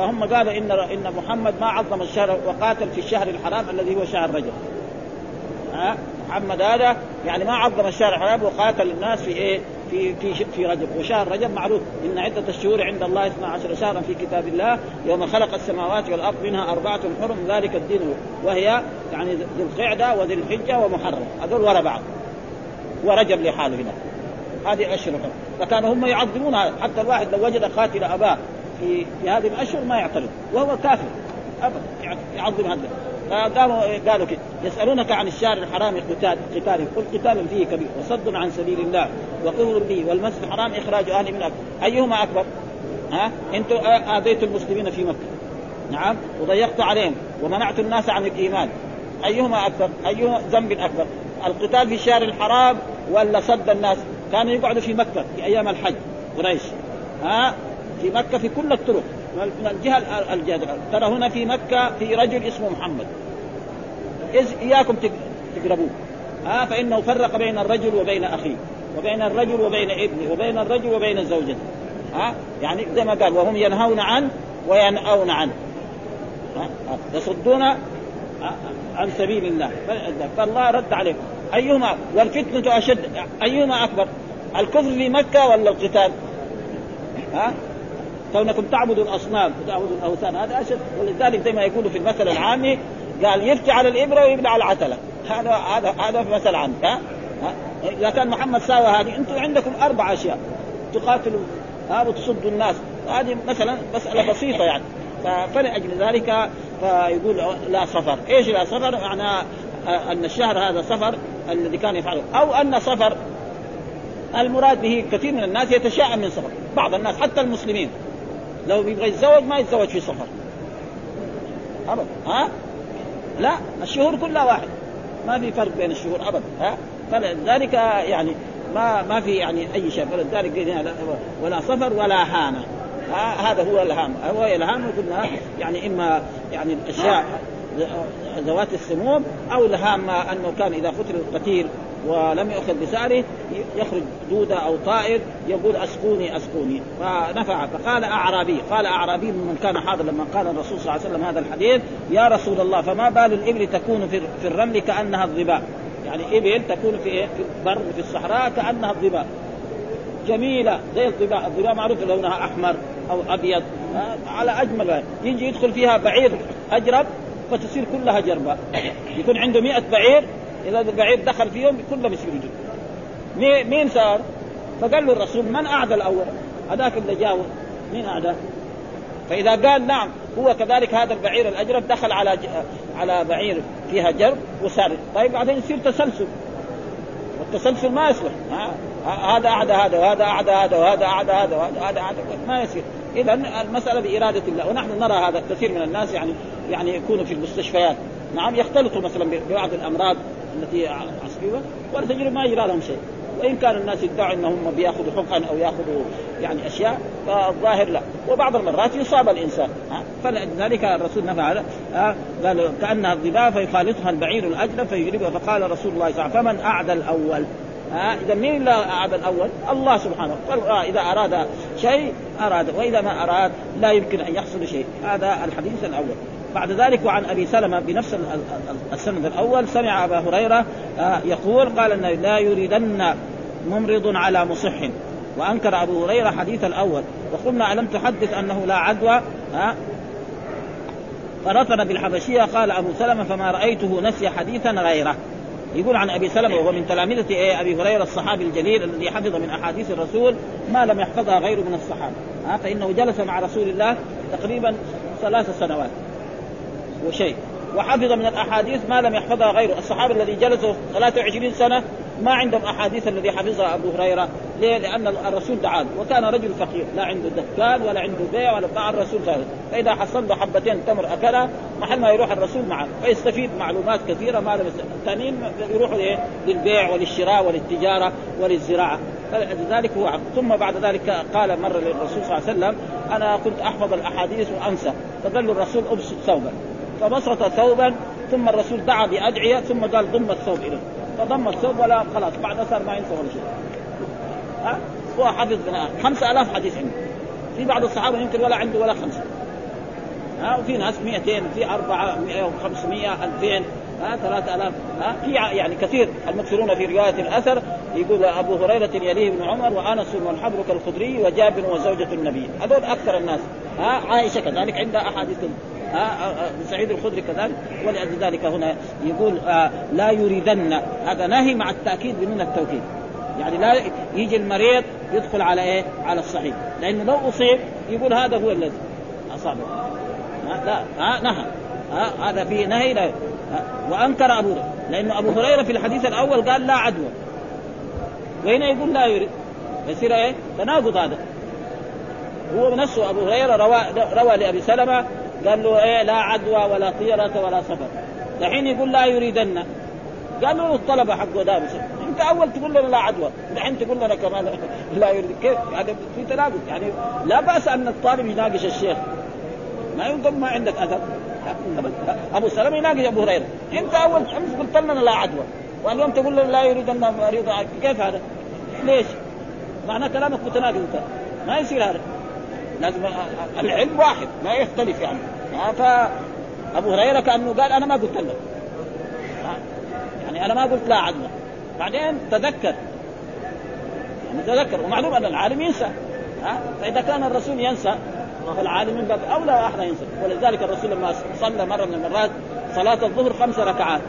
فهم قالوا إن إن محمد ما عظم الشهر وقاتل في الشهر الحرام الذي هو شهر رجب. ها؟ محمد هذا يعني ما عظم الشهر الحرام وقاتل الناس في إيه؟ في في في رجب. وشهر رجب معروف. إن عدة الشهور عند الله 12 شهرا في كتاب الله يوم خلق السماوات والأرض منها أربعة حرم ذلك الدين وهي يعني ذي القعدة وذي الحجة ومحرم. هذول ورا بعض. ورجب لحاله هنا. هذه أشهر فكانوا هم يعظمونها. حتى الواحد لو وجد قاتل أباه في في هذه الأشهر ما يعترض وهو كافر ابدا يعظم هذا فقالوا قالوا كده يسألونك عن الشهر الحرام قتال قتال قل قتال فيه كبير وصد عن سبيل الله وكفر به والمسجد الحرام إخراج أهل من أكبر. أيهما أكبر؟ ها أنتم اذيتوا المسلمين في مكة نعم وضيقت عليهم ومنعت الناس عن الإيمان أيهما أكبر؟ اي ذنب أكبر؟ القتال في الشهر الحرام ولا صد الناس؟ كانوا يقعدوا في مكة في أيام الحج قريش ها في مكة في كل الطرق. من الجهه الجهه ترى هنا في مكة في رجل اسمه محمد. إذ إياكم تقربوه ها فإنه فرق بين الرجل وبين أخيه وبين الرجل وبين ابنه وبين الرجل وبين زوجته. ها يعني زي ما قال وهم ينهون عنه وينأون عنه ها يصدون عن سبيل الله. فالله رد عليهم أيهما والفتنة أشد أيهما أكبر الكفر في مكة ولا القتال؟ ها كونكم تعبدوا الاصنام وتعبدوا الاوثان. هذا اشد. ولذلك زي ما يقولوا في المثل العامي قال يفتي على الابره ويبنى على العتله. هذا هذا هذا في مثل عام ها؟ اذا كان محمد ساوى هذه أنتم عندكم أربع اشياء تقاتلوا ها؟ وتصدوا الناس. هذه مثلا مسألة بسيطة يعني. فلأجل ذلك فيقول لا سفر، إيش لا سفر؟ معناه أن الشهر هذا سفر الذي كان يفعله، أو أن سفر المراد به كثير من الناس يتشاءم من سفر، بعض الناس حتى المسلمين. لو يبغى يتزوج ما يتزوج في سفر. ابدا ها؟ لا الشهور كلها واحد ما في فرق بين الشهور ابدا ها؟ فلذلك يعني ما ما في يعني أي شيء فلذلك ولا سفر ولا هامه هذا هو الهام هو الهام قلنا يعني إما يعني الأشياء ذوات السموم أو الهامه أنه كان إذا قتل القتيل ولم يؤخذ بسعره يخرج دودة أو طائر يقول أسكوني أسكوني فنفع فقال أعرابي قال أعرابي من كان حاضر لما قال الرسول صلى الله عليه وسلم هذا الحديث يا رسول الله فما بال الإبل تكون في الرمل كأنها الظباء؟ يعني إبل تكون في في البر في الصحراء كأنها الظباء. جميلة زي الظباء الظباء معروف لونها أحمر أو أبيض. على أجمل يجي يدخل فيها بعير أجرب فتصير كلها جرباء يكون عنده مئة بعير إذا البعير دخل فيهم كلهم يصيروا مين صار؟ فقال له الرسول من أعدى الأول؟ هذاك اللي جاء مين أعدى؟ فإذا قال نعم هو كذلك هذا البعير الأجرب دخل على ج... على بعير فيها جرب وسار طيب بعدين يصير تسلسل. والتسلسل ما يصلح. هذا أعدى هذا وهذا أعدى هذا وهذا أعدى هذا وهذا أعدى هذا ما يصير. إذا المسألة بإرادة الله ونحن نرى هذا كثير من الناس يعني يعني يكونوا في المستشفيات. نعم يختلطوا مثلا ببعض الأمراض. التي عصبيه ولا تجد ما يجرى لهم شيء. وإن كان الناس يدعوا إنهم بيأخذوا حقن أو يأخذوا يعني أشياء فالظاهر لا. وبعض المرات يصاب الإنسان فلذلك الرسول نفى هذا قال كأنها الظباء فيخالطها البعير الاجنب فيجربها فقال رسول الله صلى الله عليه وسلم فمن أعدى الأول؟ ها إذا مين اللي اعاد الأول؟ الله سبحانه إذا أراد شيء أراد وإذا ما أراد لا يمكن أن يحصل شيء. هذا الحديث الأول. بعد ذلك وعن أبي سلمة بنفس السند الأول سمع أبا هريرة آه، يقول قال إن لا يريدن ممرض على مصح. وأنكر أبو هريرة حديث الأول. وقلنا ألم تحدث أنه لا عدوى؟ ها فرفن بالحبشية قال أبو سلمة فما رأيته نسي حديثا غيره. يقول عن أبي سلمة وهو من تلامذة إيه أبي هريرة الصحابي الجليل الذي حفظ من أحاديث الرسول ما لم يحفظها غيره من الصحابة. ها فإنه جلس مع رسول الله تقريبا ثلاث سنوات. وشيء. وحفظ من الأحاديث ما لم يحفظها غيره. الصحابه الذي جلسوا 23 سنة ما عندهم أحاديث الذي حفظها أبو هريرة. ليه؟ لأن الرسول دعاه وكان رجل فقير. لا عنده دكان ولا عنده بيع ولا بتاع الرسول فارغ فإذا حصل له حبتين تمر اكلها محل ما يروح الرسول معه. فيستفيد معلومات كثيرة. ما لم الثانيين يروحوا إيه؟ للبيع وللشراء وللتجارة وللزراعة. فلذلك هو ثم بعد ذلك قال مره للرسول صلى الله عليه وسلم أنا كنت أحفظ الأحاديث وأنسى. فقال له الرسول ابسط ثوبا فبسط ثوبا ثم الرسول دعا بأدعية ثم قال ضم الثوب إليه. فضم الثوب ولا خلاص بعد صار ما ينسى ولا شيء. ها؟ هو حفظ من خمسة آلاف حديث عنده. في بعض الصحابة يمكن ولا عنده ولا خمسة. ها؟ وفي ناس 200 في 400 500 2000 ها؟ 3000 ها؟ في يعني كثير. المكثرون في رواية الأثر يقول أبو هريرة يليه ابن عمر وأنس والحبر كالخدري وجابر وزوجة النبي. هذول أكثر الناس. ها؟ عائشة كذلك عندها أحاديث. سعيد الخدري كذلك. ولأجل ذلك هنا يقول آه لا يريدن هذا نهي مع التأكيد بمن التوكيد. يعني لا يجي المريض يدخل على إيه؟ على الصحيح. لأنه لو أصيب يقول هذا هو الذي أصابه. لا ها نهى. ها هذا فيه نهي لا وأنكر أبو هريره لأنه أبو هريرة في الحديث الأول قال لا عدوى. وهنا يقول لا يريد. يصير إيه؟ تناقض هذا. هو نفسه أبو هريرة روى روى لأبي سلمة قال له إيه لا عدوى ولا طيرة ولا سفر دحين يقول لا يريدن. قال له الطلبة حقه ده بس أنت أول تقول لنا لا عدوى. دحين تقول لنا كمان لا يريد. كيف؟ يعني في تناقض. يعني لا بأس أن الطالب يناقش الشيخ. ما يمكن ما عندك أثر. أبو سلمة يناقش أبو هريرة. أنت أول امس قلت لنا لا عدوى. واليوم تقول لنا لا يريد ان مريض كيف هذا؟ ليش؟ معنى كلامك متناقض ما يصير هذا. لازم العلم واحد ما يختلف يعني. فأبو هريرة كأنه قال أنا ما قلت لك يعني أنا ما قلت لا عدوى بعدين تذكر. يعني تذكر. ومعلوم أن العالم ينسى. ها فإذا كان الرسول ينسى فالعالم من باب أولى واحد ينسى. ولذلك الرسول لما صلى مرة من المرات صلاة الظهر خمس ركعات.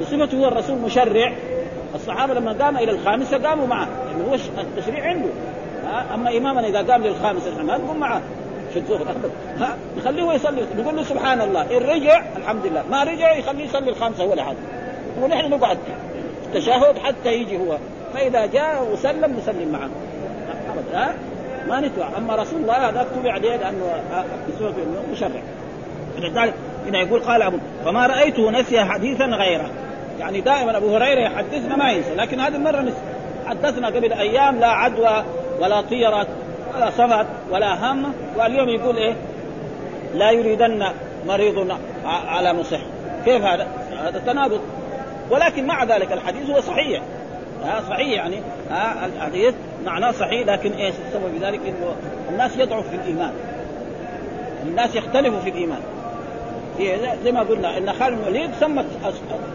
بصفته هو الرسول مشرع. الصحابة لما قام إلى الخامسة قاموا معه. يعني هو التشريع عنده. أما إمامنا إذا قام للخامسه نحن ما نقوم معه. في الظهر ها؟ نخليه يصلي. نقول له سبحان الله. إن رجع الحمد لله. ما رجع يخليه يصلي الخامسه ولا حاجة ونحن نقعد. التشهد حتى يجي هو. فإذا جاء وسلم نسلم معه. ها؟ ما نتوع أما رسول الله هذا تبع عليه لأنه بسبب إنه مشرع. لذلك هنا يقول قال أبو فما رأيته نسي حديثا غيره. يعني دائما أبو هريرة يحدثنا ما ينسى لكن هذه المره نسي حدثنا قبل أيام لا عدوى ولا طيرة ولا صفت ولا هم. واليوم يقول إيه؟ لا يريدن مريض على مصح. كيف هذا؟ هذا تناقض ولكن مع ذلك الحديث هو صحيح. ها صحيح يعني. ها الحديث معناه صحيح لكن إيش السبب ذلك؟ إنه الناس يضعف في الإيمان. الناس يختلفوا في الإيمان. زي ما قلنا إن خالد بن الوليد سمت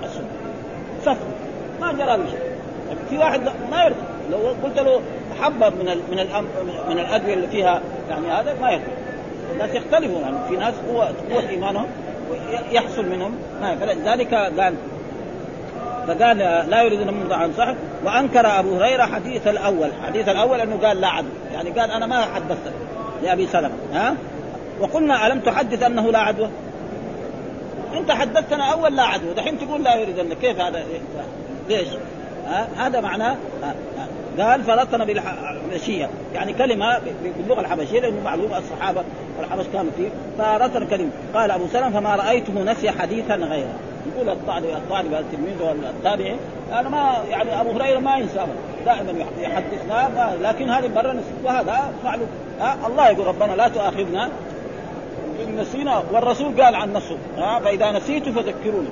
السنة صفر ما جرى له شيء في واحد ما يرضى. لو قلت له حبه من من من الأدوية اللي فيها يعني هذا ما يرضى الناس يختلفوا يعني في ناس قوه قوة إيمانهم يحصل منهم ما فلذلك قال فقال لا يريد ان عن صحب وأنكر أبو هريرة حديث الأول، حديث الأول أنه قال لا عدو، يعني قال أنا ما حدثت لأبي سلمة ها؟ وقلنا ألم تحدث أنه لا عدوى؟ انت حدثتنا أول لا عدوى، دحين تقول لا يريد انك كيف هذا؟ ليش؟ ها؟ هذا معناه قال فرطنا بالحبشية. يعني كلمة باللغة الحبشية لأنه معلومه الصحابة والحبش كانوا فيه. فرطنا كلمة. قال أبو سلمة فما رايته نسي حديثا غيره. يقول الطالب الطالب التلميذ والتابعي أنا ما يعني أبو هريرة ما ينسى دائما يحدثنا لكن هذه المره نسي وهذا معلوم. ها الله يقول ربنا لا تؤاخذنا إن نسينا. والرسول قال عن نفسه ها فإذا نسيت فذكروني.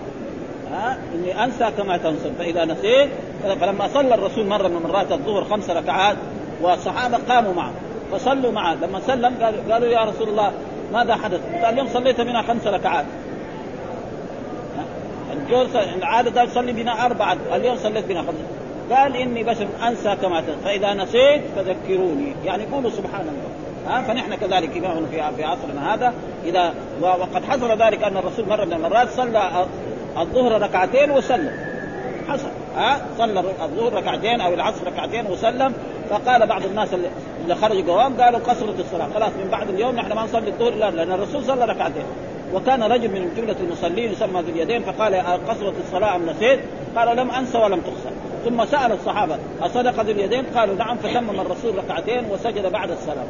ها إني أنسى كما تنسى فإذا نسيت فلما صلى الرسول مرة من مرات الظهر خمس ركعات والصحابة قاموا معه فصلوا معه. لما سلم قالوا, قالوا يا رسول الله ماذا حدث؟ قال اليوم صليت بنا خمس ركعات. العادة تصلي بنا أربعة اليوم صليت بنا خمسة. قال إني بشر أنسى كما تنسى فإذا نسيت فذكروني. يعني قولوا سبحان الله. ها؟ فنحن كذلك إمامنا في في عصرنا هذا. إذا وقد حصل ذلك أن الرسول مرة من المرات صلى الظهر ركعتين وسلم. حصل. ها صلى الظهر ركعتين أو العصر ركعتين وسلم. فقال بعض الناس اللي خرجوا قوام قالوا قصرت الصلاة. خلاص من بعد اليوم نحن ما نصلي الظهر لا لأن الرسول صلى ركعتين. وكان رجل من جملة المصلين يسمى ذو اليدين فقال قصرت الصلاة أم نسيت؟ قال لم أنسى ولم تقصر. ثم سأل الصحابة أصدق ذو اليدين؟ قالوا نعم. فتمم الرسول ركعتين وسجد بعد السلام.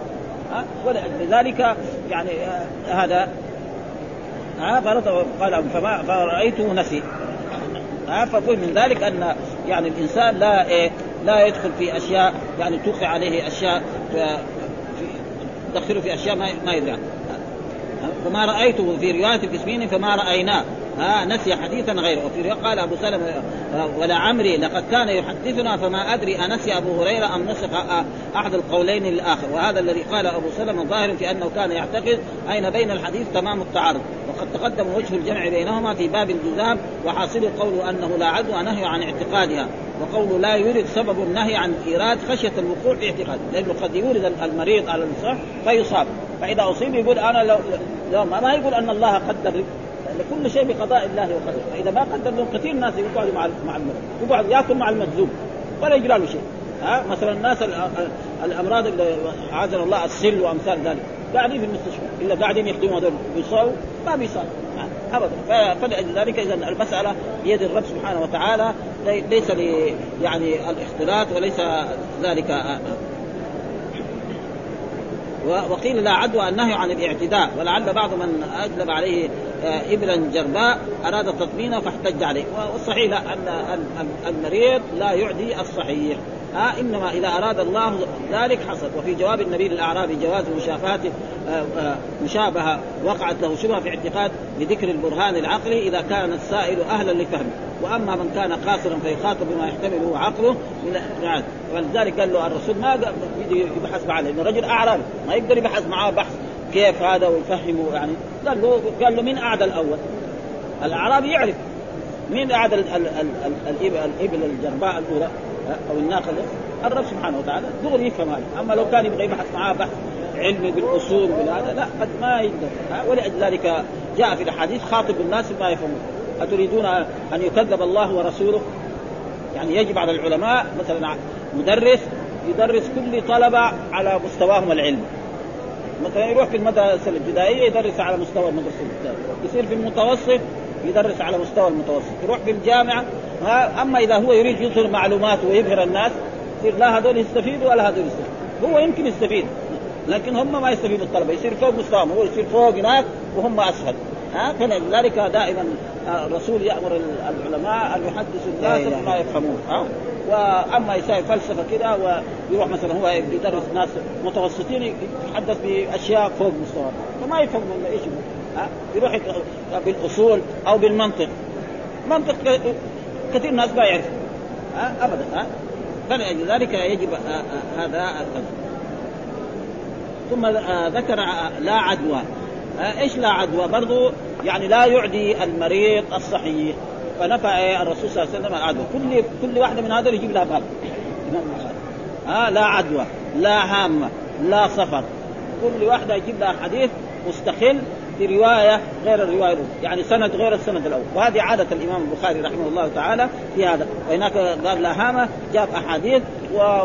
ها ولذلك يعني آه هذا ها قال فما فرأيته نسي. ها من ذلك أن يعني الإنسان لا إيه لا يدخل في أشياء يعني توقع عليه أشياء في تدخله في أشياء ما ما يدري. فما رأيته في رواية القسمين فما رأيناه. ها نسي حديثا غيره. وفي قال أبو سلمة ولا عمري لقد كان يحدثنا فما أدري أنسي أبو هريرة أم نسخ أحد القولين للاخر وهذا الذي قال أبو سلمة ظاهر في أنه كان يعتقد أين بين الحديث تمام التعارض. وقد تقدم وجه الجمع بينهما في باب الجزام وحاصل قوله أنه لا عدوى نهي عن اعتقادها وقوله لا يورد سبب النهي عن ايراد خشية الوقوع في اعتقاد. لأنه قد يورد المريض على الصح فيصاب. فإذا أصيب يقول أنا لو, لو ما يقول أن الله قدر كل شيء بقضاء الله وقدره. فإذا ما قدر لهم كثير ناس يقعدوا مع مع يقعد يأكل مع المجذوب ولا يجرى له شيء. ها؟ مثلا الناس الأمراض اللي عاذنا الله السل وأمثال ذلك. قاعدين في المستشفى إلا قاعدين يخدموا هذول بيصابوا ما بيصاب ابدا. فلذلك اذا المسألة بيد الرب سبحانه وتعالى ليس يعني الاختلاط وليس ذلك وقيل لا عدوى النهي عن الاعتداء ولعل بعض من أجلب عليه آه، ابلا جرباء أراد تطمينه فاحتج عليه. والصحيح ان المريض لا يعدي الصحيح. ها إنما إذا أراد الله ذلك حصل. وفي جواب النبي للأعرابي جواز مشافهة آه، آه، مشابهة وقعت له شبهة في اعتقاد بذكر البرهان العقلي إذا كان السائل أهلا لفهمه. وأما من كان قاصرا فيخاطب بما يحتمله عقله يعني ولذلك قال له الرسول ما يبحث معه لأنه رجل أعرابي. ما يقدر يبحث معاه بحث كيف هذا ويفهمه يعني. قال له قال له مين أعدى الأول؟ الأعرابي يعرف. مين أعدى الإبل الجرباء الأولى؟ أو الناقه الرب سبحانه وتعالى دغري يفهم هذا. أما لو كان يبغى يبحث معاه بحث علمي بالأصول وهذا لا قد ما يقدر. ولذلك جاء في الأحاديث خاطب الناس ما يفهمون. أتريدون أن يكذب الله ورسوله؟ يعني يجب على العلماء مثلا مدرس يدرس كل طلبة على مستواهم العلمي. مثلا يروح في المدرسة الابتدائية يدرس على مستوى المدرسة الابتدائية. يصير في المتوسط يدرس على مستوى المتوسط. يروح في الجامعة أما إذا هو يريد يظهر معلومات ويبهر الناس يصير لا هذول يستفيدوا ولا هذول يستفيدوا. هو يمكن يستفيد لكن هم ما يستفيدوا الطلبة. يصير فوق مستواهم هو يصير فوق هناك وهم اسفل ها فلذلك دائما الرسول يأمر العلماء أن يحدثوا الناس بما يفهمون ها. وأما يساوي فلسفة كذا ويروح مثلا هو يدرس ناس متوسطين يتحدث بأشياء فوق مستوى فما يفهمون إيش يروح بالأصول أو بالمنطق. منطق كثير ناس ما يعرف. ابدا ها؟ فلذلك يجب هذا ثم ذكر لا عدوى. إيش لا عدوى؟ برضو يعني لا يعدي المريض الصحيح. فنفى الرسول صلى الله عليه وسلم العدوى. كل كل واحدة من هذول يجيب لها باب. ها لا عدوى لا هامة لا سفر كل واحدة يجيب لها حديث مستقل في رواية غير الرواية الأولى، يعني سند غير السند الأول، وهذه عادة الإمام البخاري رحمه الله تعالى في هذا، وهناك قال هامه جاب أحاديث و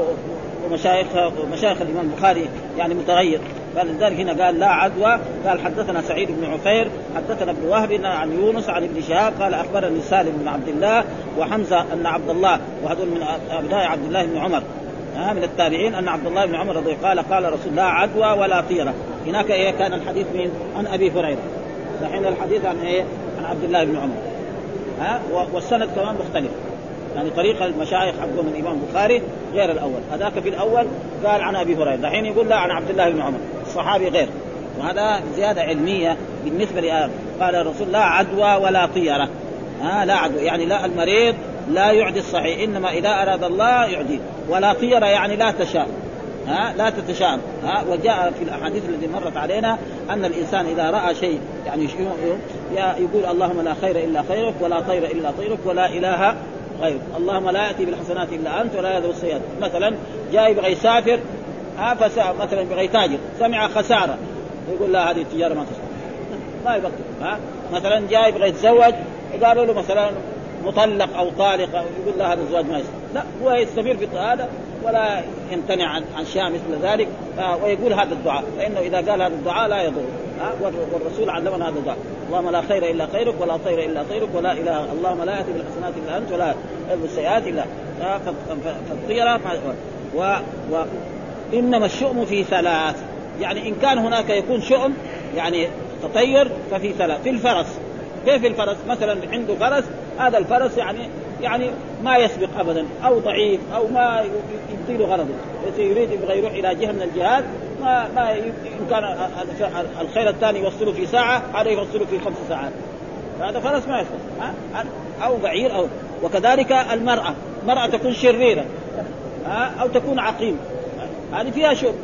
ومشايخ مشايخ الإمام البخاري يعني متغير. فلذلك هنا قال لا عدوى قال حدثنا سعيد بن عفير حدثنا ابن وهب عن يونس عن ابن شهاب قال أخبرني سالم بن عبد الله وحمزة أن عبد الله وهذول من أبناء عبد الله بن عمر. من التابعين أن عبد الله بن عمر رضي قال قال رسول لا عدوى ولا طيرة. هناك إيه كان الحديث من عن أبي هريرة. دحين الحديث عن إيه عن عبد الله بن عمر. ها والسند كمان مختلف. يعني طريقة المشايخ حقهم الإمام البخاري غير الأول. هذاك في الأول قال عن أبي هريرة. دحين يقول لا عن عبد الله بن عمر. الصحابي غير. وهذا زيادة علمية بالنسبة لآه قال الرسول لا عدوى ولا طيرة. ها لا عدوى. يعني لا المريض لا يعدي الصحيح. إنما إذا أراد الله يعدي. ولا طيره يعني لا تشاء. ها؟ لا تتشائم ها؟ وجاء في الأحاديث التي مرت علينا أن الإنسان إذا رأى شيء يعني يقول اللهم لا خير إلا خيرك ولا طير إلا طيرك ولا إله غير اللهم لا يأتي بالحسنات إلا أنت ولا يذهب السيئات. مثلا جاي يبغى يسافر ها؟ مثلا يبغى يتاجر سمع خسارة. يقول لا هذه التجارة ما تصلح ما يبطل ها؟ مثلا جاي يبغى يتزوج قالوا له مثلا مطلق أو طالق أو يقول لا هذا الزواج ما يصلح. لا هو يستمر في هذا ولا يمتنع عن عن شيء مثل ذلك. ويقول هذا الدعاء. فإنه إذا قال هذا الدعاء لا يضر. والرسول علمنا هذا الدعاء. اللهم لا خير إلا خيرك ولا طير إلا طيرك ولا اله اللهم لا يأتي بالحسنات إلا أنت ولا يذهب السيئات الا فالطيرة و, و إنما الشؤم في ثلاث. يعني إن كان هناك يكون شؤم يعني تطير ففي ثلاث. في الفرس. كيف الفرس؟ مثلا عنده فرس هذا الفرس يعني يعني ما يسبق ابدا أو ضعيف أو ما يبطل غرضه. يريد يبغى يروح إلى جهة من الجهات ما ما إن كان الخير الثاني يوصله في ساعة هذا يوصله في خمس ساعات. هذا فرس ما يصلح أو بعير أو وكذلك المرأة. مراه تكون شريرة أو تكون عقيم. هذه فيها شوب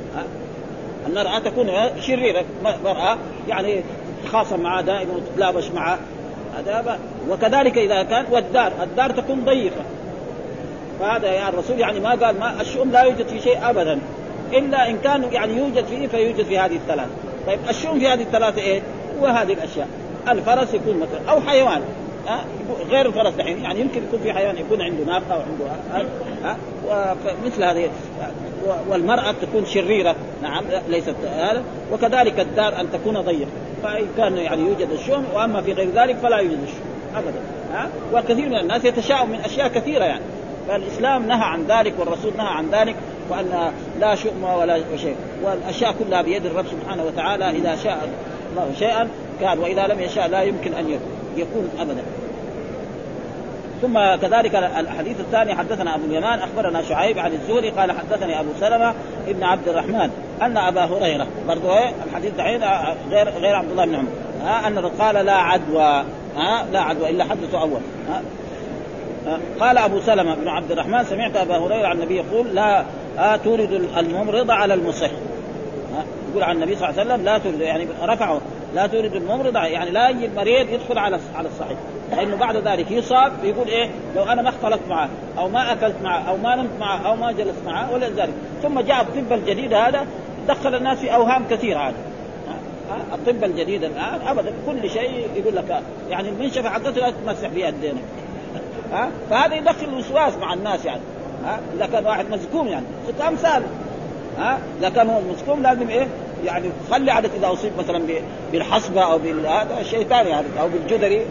المرأة تكون شريرة. مرأة يعني خاصة معه دائما وتتلابش معه هذا وكذلك إذا كان والدار الدار تكون ضيقة. فهذا يا الرسول يعني ما قال ما الشؤم لا يوجد في شيء أبدا. إلا إن كان يعني يوجد فيه فيوجد في هذه الثلاث طيب الشؤم في هذه الثلاثة إيه؟ هو هذه الأشياء. الفرس يكون مثلا أو حيوان. ها؟ غير الفرس دحين يعني يمكن يكون في حيوان يكون عنده ناقة وعنده ها؟ ومثل هذه. والمرأة تكون شريرة. نعم ليست هذا. وكذلك الدار أن تكون ضيقة. فإن كان يعني يوجد الشؤم وأما في غير ذلك فلا يوجد الشؤم. ابدا. ها؟ وكثير من الناس يتشاءم من أشياء كثيرة يعني. فالإسلام نهى عن ذلك والرسول نهى عن ذلك وأن لا شؤم ولا شيء. والأشياء كلها بيد الرب سبحانه وتعالى. إذا شاء الله شيئا كان وإذا لم يشاء لا يمكن أن يكون ابدا. ثم كذلك الحديث الثاني حدثنا أبو اليمان أخبرنا شعيب عن الزهري قال حدثني أبو سلمة ابن عبد الرحمن أن أبا هريرة برضو إيه؟ الحديث دحين غير غير عبد الله بن عمر. ها انه قال لا عدوى. ها لا عدوى إلا حدث أول. ها قال أبو سلمة بن عبد الرحمن سمعت أبا هريرة عن النبي يقول لا تورد الممرض على المصح. يقول عن النبي صلى الله عليه وسلم لا تورد يعني رفعه. لا تورد الممرض يعني لا يجي المريض يدخل على على الصحيح. لأنه بعد ذلك يصاب يقول إيه لو أنا ما اختلطت معه أو ما أكلت معه أو ما نمت معه أو ما جلست معه ولا ذلك. ثم جاء الطب الجديد هذا دخل الناس في أوهام كثيرة هذا الطب الجديد الآن ابدا كل شيء يقول لك يعني المنشفه حقته لا تمسح بها يدينك ها؟ فهذا يدخل وسواس مع الناس يعني. ها؟ إذا كان واحد مسكوم يعني. أمثال. ها؟ إذا كان هو مسكوم لازم إيه؟ يعني خلي عادة إذا أصيب مثلا بالحصبة أو هذا شيء ثاني يعني أو بالجدري.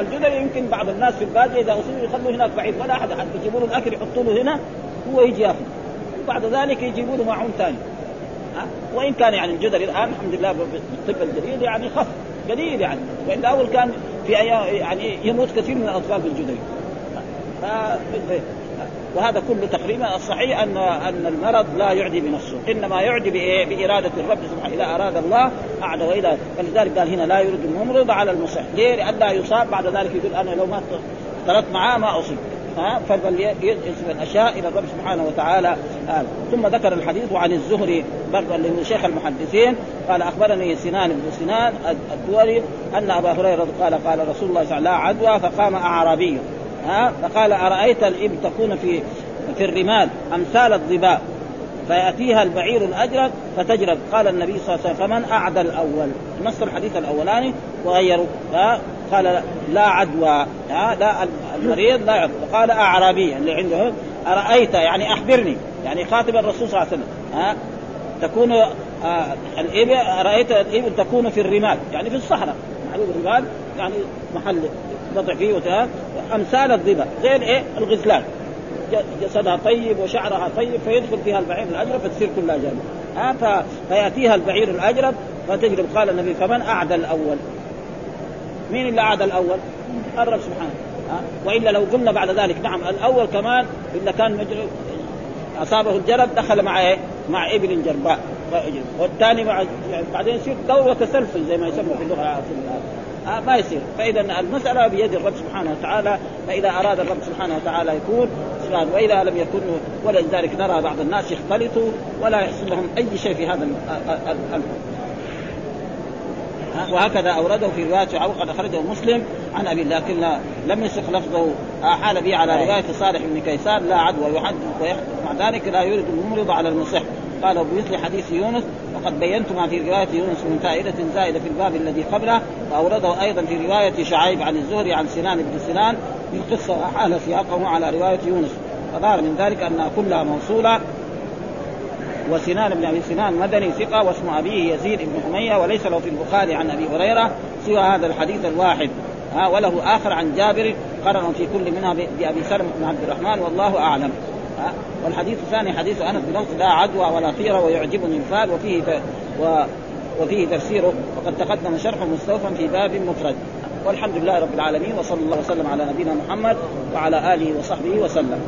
الجدري يمكن بعض الناس في البادية إذا اصيبوا يخلوه هناك بعيد ولا أحد يجيبوا له الأكل يحطوا له هنا هو يجي ياخذ وبعد ذلك يجيبوا له معون ثاني وإن كان يعني الجدري الآن الحمد لله بالطب الجديد يعني خف قليل يعني. وإن اول كان في يعني يموت كثير من الأطفال بالجدري. وهذا كله تقريبا الصحيح ان أن المرض لا يعدي بنفسه إنما يعدي بإيه؟ بإرادة الرب سبحانه. إذا أراد الله أعد واذا فلذلك قال هنا لا يرد الممرض على المصح ليه؟ لئلا يصاب. بعد ذلك يقول أنا لو ما اختلطت معاه ما أصيب. ها؟ فبل ينسب الأشياء إلى الرب سبحانه وتعالى. آه. ثم ذكر الحديث وعن الزهري برضه اللي شيخ المحدثين. قال أخبرني سنان بن سنان الدوري أن أبا هريرة قال قال رسول الله صلى الله عليه وسلم لا عدوى فقام أعرابي. ها؟ فقال أرأيت الابل تكون في في الرمال أمثال الظباء فيأتيها البعير الأجرد فتجرد. قال النبي صلى الله عليه وسلم فمن أعدى الأول؟ نص الحديث الأولاني وغيروا قال لا عدوى. لا المريض لا عدوى. قال أعرابي. اللي عنده أرأيت؟ يعني أخبرني. يعني خاطب الرسول صلى الله عليه وسلم. ها؟ تكون آه الإبل رايت الإبل تكون في الرمال. يعني في الصحراء. معلوم الرمال يعني محل وضع فيه وتها أمثال الظبا زي الايه الغزلان. جسدها طيب وشعرها طيب فيدخل فيها البعير الأجرب فتصير كلها جنة ها فيأتيها البعير الأجرب فتجرب. قال النبي فمن أعدى الأول؟ مين اللي أعدى الأول؟ الرب سبحانه. ها؟ وإلا لو قلنا بعد ذلك نعم الأول كمان اذا كان مجرب أصابه الجرب دخل مع إيه؟ مع إبل جرباء. والثاني مع يعني بعدين يصير دور وتسلسل زي ما يسمى في اللغة في آه ما يصير. فإذا المسألة بيد الرب سبحانه وتعالى فإذا أراد الرب سبحانه وتعالى يكون سبحانه وإذا لم يكن ولذلك نرى بعض الناس يختلطوا ولا يحصل لهم أي شيء في هذا الامر وهكذا أورده في رواية وقد أخرجه مسلم عن أبي لكن لم يسق لفظه حال به على رواية صالح بن كيسان لا عدوى يحد مع ذلك لا يرد الممرض على المصح. قال بمثل حديث يونس وقد بينت ما في رواية يونس من فائدة زائدة في الباب الذي قبله وأورده أيضا في رواية شعيب عن الزهري عن سنان بن سنان في قصة أحال سياقه على رواية يونس. فظهر من ذلك انها كلها موصولة وسنان بن أبي سنان مدني ثقة واسم أبيه يزيد بن حميه وليس له في البخاري عن أبي هريرة سوى هذا الحديث الواحد. وله آخر عن جابر قرن في كل منها بأبي سلمة بن عبد الرحمن والله أعلم. والحديث الثاني حديث أنس بن لا عدوى ولا طيره ويعجبني الفال وفيه ت... و... وفيه تفسيره وقد تقدم شرحه مستوفا في باب مفرد. والحمد لله رب العالمين وصلى الله وسلم على نبينا محمد وعلى آله وصحبه وسلم.